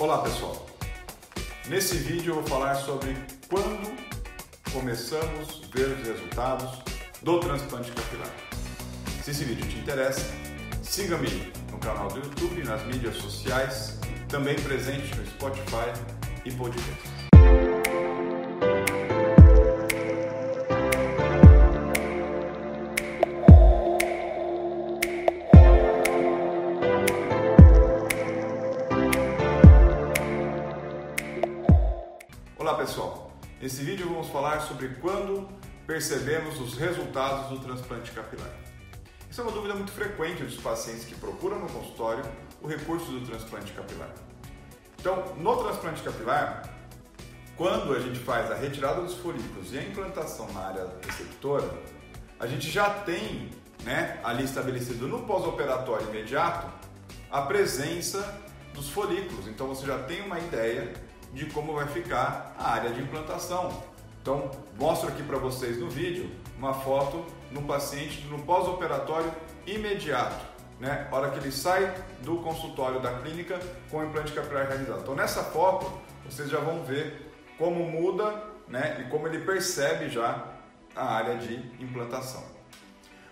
Olá pessoal, nesse vídeo eu vou falar sobre quando começamos a ver os resultados do transplante capilar. Se esse vídeo te interessa, siga-me no canal do YouTube, nas mídias sociais, também presente no Spotify e podcast. Olá pessoal, nesse vídeo vamos falar sobre quando percebemos os resultados do transplante capilar. Isso é uma dúvida muito frequente dos pacientes que procuram no consultório o recurso do transplante capilar. Então, no transplante capilar, quando a gente faz a retirada dos folículos e a implantação na área receptora, a gente já tem né, ali estabelecido no pós-operatório imediato a presença dos folículos. Então você já tem uma ideia de como vai ficar a área de implantação. Então, mostro aqui para vocês no vídeo uma foto no paciente no pós-operatório imediato, né? Hora que ele sai do consultório da clínica com o implante capilar realizado. Então, nessa foto, vocês já vão ver como muda, né? E como ele percebe já a área de implantação.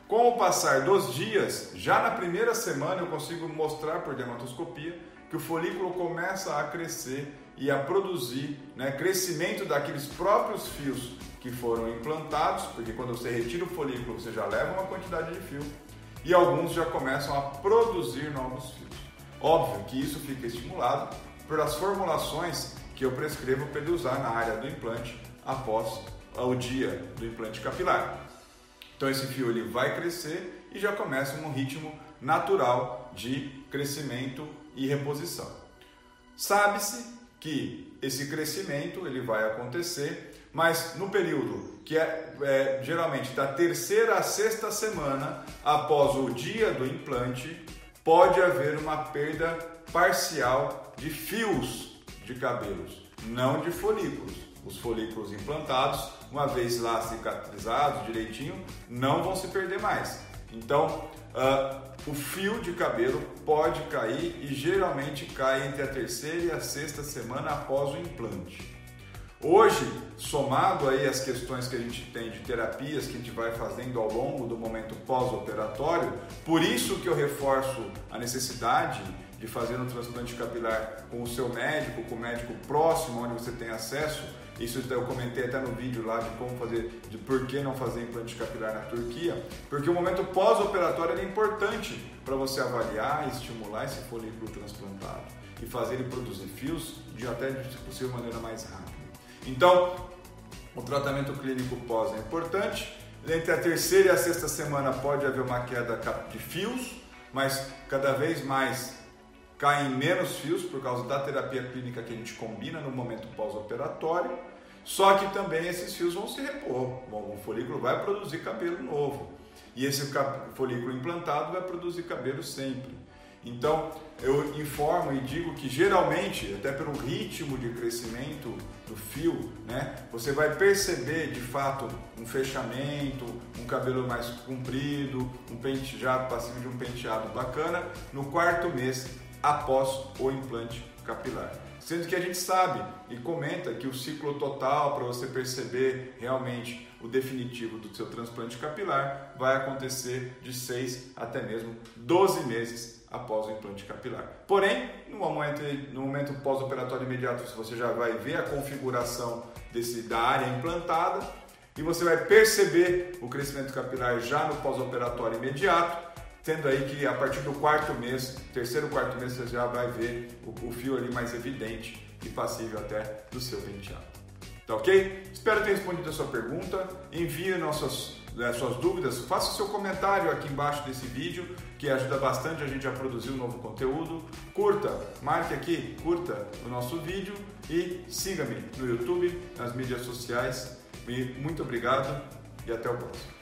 Com o passar dos dias, já na primeira semana eu consigo mostrar por dermatoscopia que o folículo começa a crescer e a produzir né, crescimento daqueles próprios fios que foram implantados, porque quando você retira o folículo você já leva uma quantidade de fio e alguns já começam a produzir novos fios. Óbvio que isso fica estimulado pelas formulações que eu prescrevo para ele usar na área do implante após o dia do implante capilar. Então esse fio ele vai crescer e já começa um ritmo natural de crescimento e reposição. Sabe-se que esse crescimento ele vai acontecer, mas no período que é, é, geralmente da terceira à sexta semana após o dia do implante, pode haver uma perda parcial de fios de cabelos, não de folículos. Os folículos implantados, uma vez lá cicatrizados direitinho, não vão se perder mais. Então, uh, o fio de cabelo pode cair e geralmente cai entre a terceira e a sexta semana após o implante. Hoje, somado aí as questões que a gente tem de terapias que a gente vai fazendo ao longo do momento pós-operatório, por isso que eu reforço a necessidade de fazer um transplante capilar com o seu médico, com o médico próximo onde você tem acesso, isso eu comentei até no vídeo lá de como fazer, de por que não fazer implante capilar na Turquia, porque o momento pós-operatório é importante para você avaliar e estimular esse folículo transplantado e fazer ele produzir fios de até, se possível, maneira mais rápida. Então, o tratamento clínico pós é importante. Entre a terceira e a sexta semana pode haver uma queda de fios, mas cada vez mais caem menos fios por causa da terapia clínica que a gente combina no momento pós-operatório. Só que também esses fios vão se repor. Bom, o folículo vai produzir cabelo novo. E esse folículo implantado vai produzir cabelo sempre. Então, eu informo e digo que geralmente, até pelo ritmo de crescimento do fio, né, você vai perceber de fato um fechamento, um cabelo mais comprido, um penteado passivo de um penteado bacana no quarto mês após o implante capilar. Sendo que a gente sabe e comenta que o ciclo total para você perceber realmente o definitivo do seu transplante capilar vai acontecer de 6 até mesmo 12 meses após o implante capilar. Porém, no momento, no momento pós-operatório imediato, você já vai ver a configuração desse, da área implantada e você vai perceber o crescimento capilar já no pós-operatório imediato tendo aí que a partir do quarto mês, terceiro quarto mês, você já vai ver o, o fio ali mais evidente e passível até do seu penteado. Tá ok? Espero ter respondido a sua pergunta. Envie nossas, né, suas dúvidas, faça seu comentário aqui embaixo desse vídeo, que ajuda bastante a gente a produzir um novo conteúdo. Curta, marque aqui, curta o nosso vídeo e siga-me no YouTube, nas mídias sociais. Muito obrigado e até o próximo.